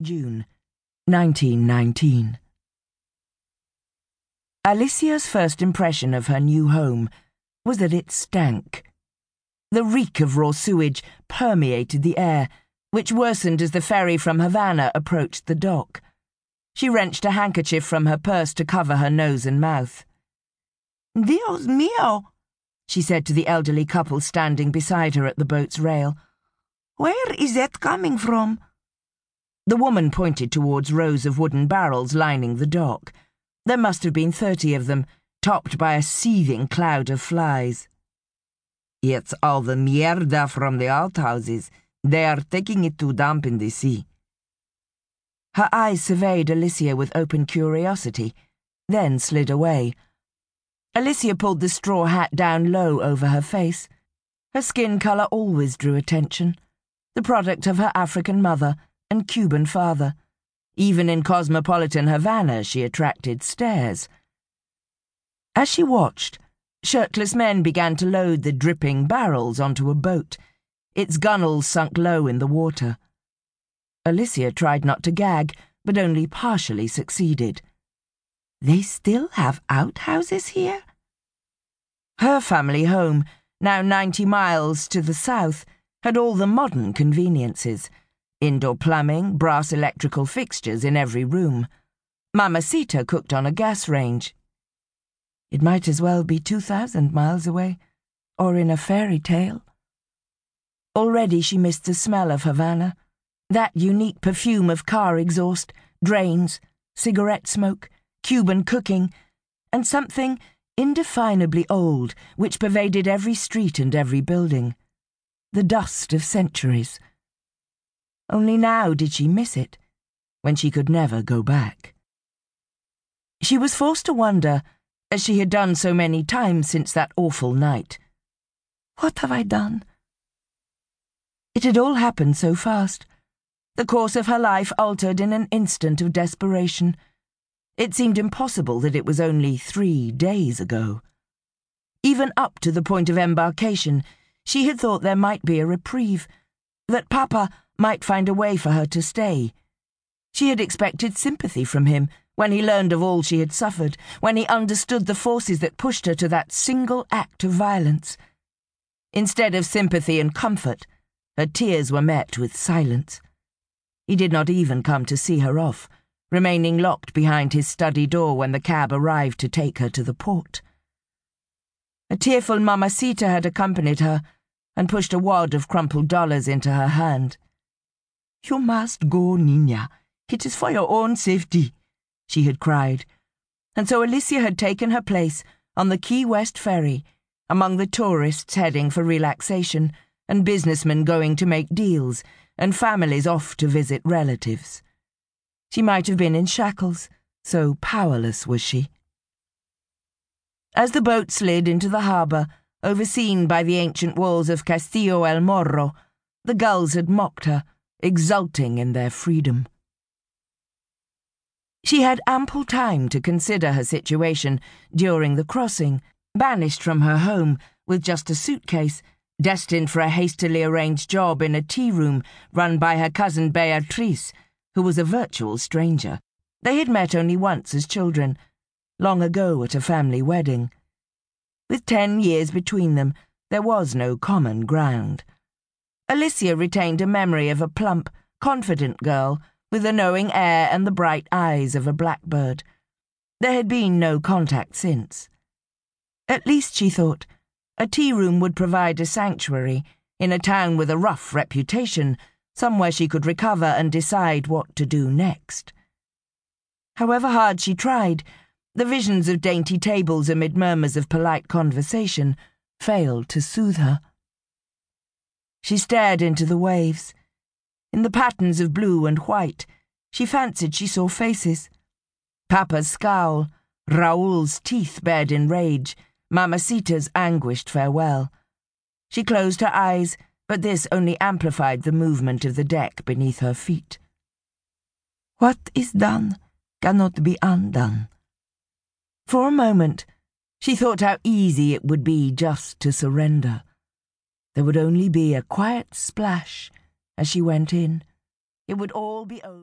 June 1919. Alicia's first impression of her new home was that it stank. The reek of raw sewage permeated the air, which worsened as the ferry from Havana approached the dock. She wrenched a handkerchief from her purse to cover her nose and mouth. Dios mío, she said to the elderly couple standing beside her at the boat's rail. Where is that coming from? The woman pointed towards rows of wooden barrels lining the dock. There must have been thirty of them, topped by a seething cloud of flies. It's all the mierda from the outhouses. They are taking it to dump in the sea. Her eyes surveyed Alicia with open curiosity, then slid away. Alicia pulled the straw hat down low over her face. Her skin colour always drew attention, the product of her African mother and Cuban father. Even in cosmopolitan Havana, she attracted stares. As she watched, shirtless men began to load the dripping barrels onto a boat, its gunwales sunk low in the water. Alicia tried not to gag, but only partially succeeded. They still have outhouses here? Her family home, now ninety miles to the south, had all the modern conveniences indoor plumbing, brass electrical fixtures in every room. Mamacita cooked on a gas range. It might as well be 2,000 miles away, or in a fairy tale. Already she missed the smell of Havana, that unique perfume of car exhaust, drains, cigarette smoke, Cuban cooking, and something indefinably old which pervaded every street and every building. The dust of centuries only now did she miss it, when she could never go back. She was forced to wonder, as she had done so many times since that awful night. What have I done? It had all happened so fast. The course of her life altered in an instant of desperation. It seemed impossible that it was only three days ago. Even up to the point of embarkation, she had thought there might be a reprieve, that Papa might find a way for her to stay. She had expected sympathy from him when he learned of all she had suffered, when he understood the forces that pushed her to that single act of violence. Instead of sympathy and comfort, her tears were met with silence. He did not even come to see her off, remaining locked behind his study door when the cab arrived to take her to the port. A tearful Mamacita had accompanied her and pushed a wad of crumpled dollars into her hand. You must go, Nina. It is for your own safety, she had cried. And so Alicia had taken her place on the Key West ferry, among the tourists heading for relaxation, and businessmen going to make deals, and families off to visit relatives. She might have been in shackles, so powerless was she. As the boat slid into the harbour, overseen by the ancient walls of Castillo el Morro, the gulls had mocked her exulting in their freedom. She had ample time to consider her situation during the crossing, banished from her home with just a suitcase, destined for a hastily arranged job in a tea room run by her cousin Beatrice, who was a virtual stranger. They had met only once as children, long ago at a family wedding. With ten years between them, there was no common ground. Alicia retained a memory of a plump, confident girl with the knowing air and the bright eyes of a blackbird. There had been no contact since. At least, she thought, a tea room would provide a sanctuary in a town with a rough reputation, somewhere she could recover and decide what to do next. However hard she tried, the visions of dainty tables amid murmurs of polite conversation failed to soothe her. She stared into the waves. In the patterns of blue and white, she fancied she saw faces. Papa's scowl, Raoul's teeth bared in rage, Mamacita's anguished farewell. She closed her eyes, but this only amplified the movement of the deck beneath her feet. What is done cannot be undone. For a moment, she thought how easy it would be just to surrender. There would only be a quiet splash as she went in. It would all be over.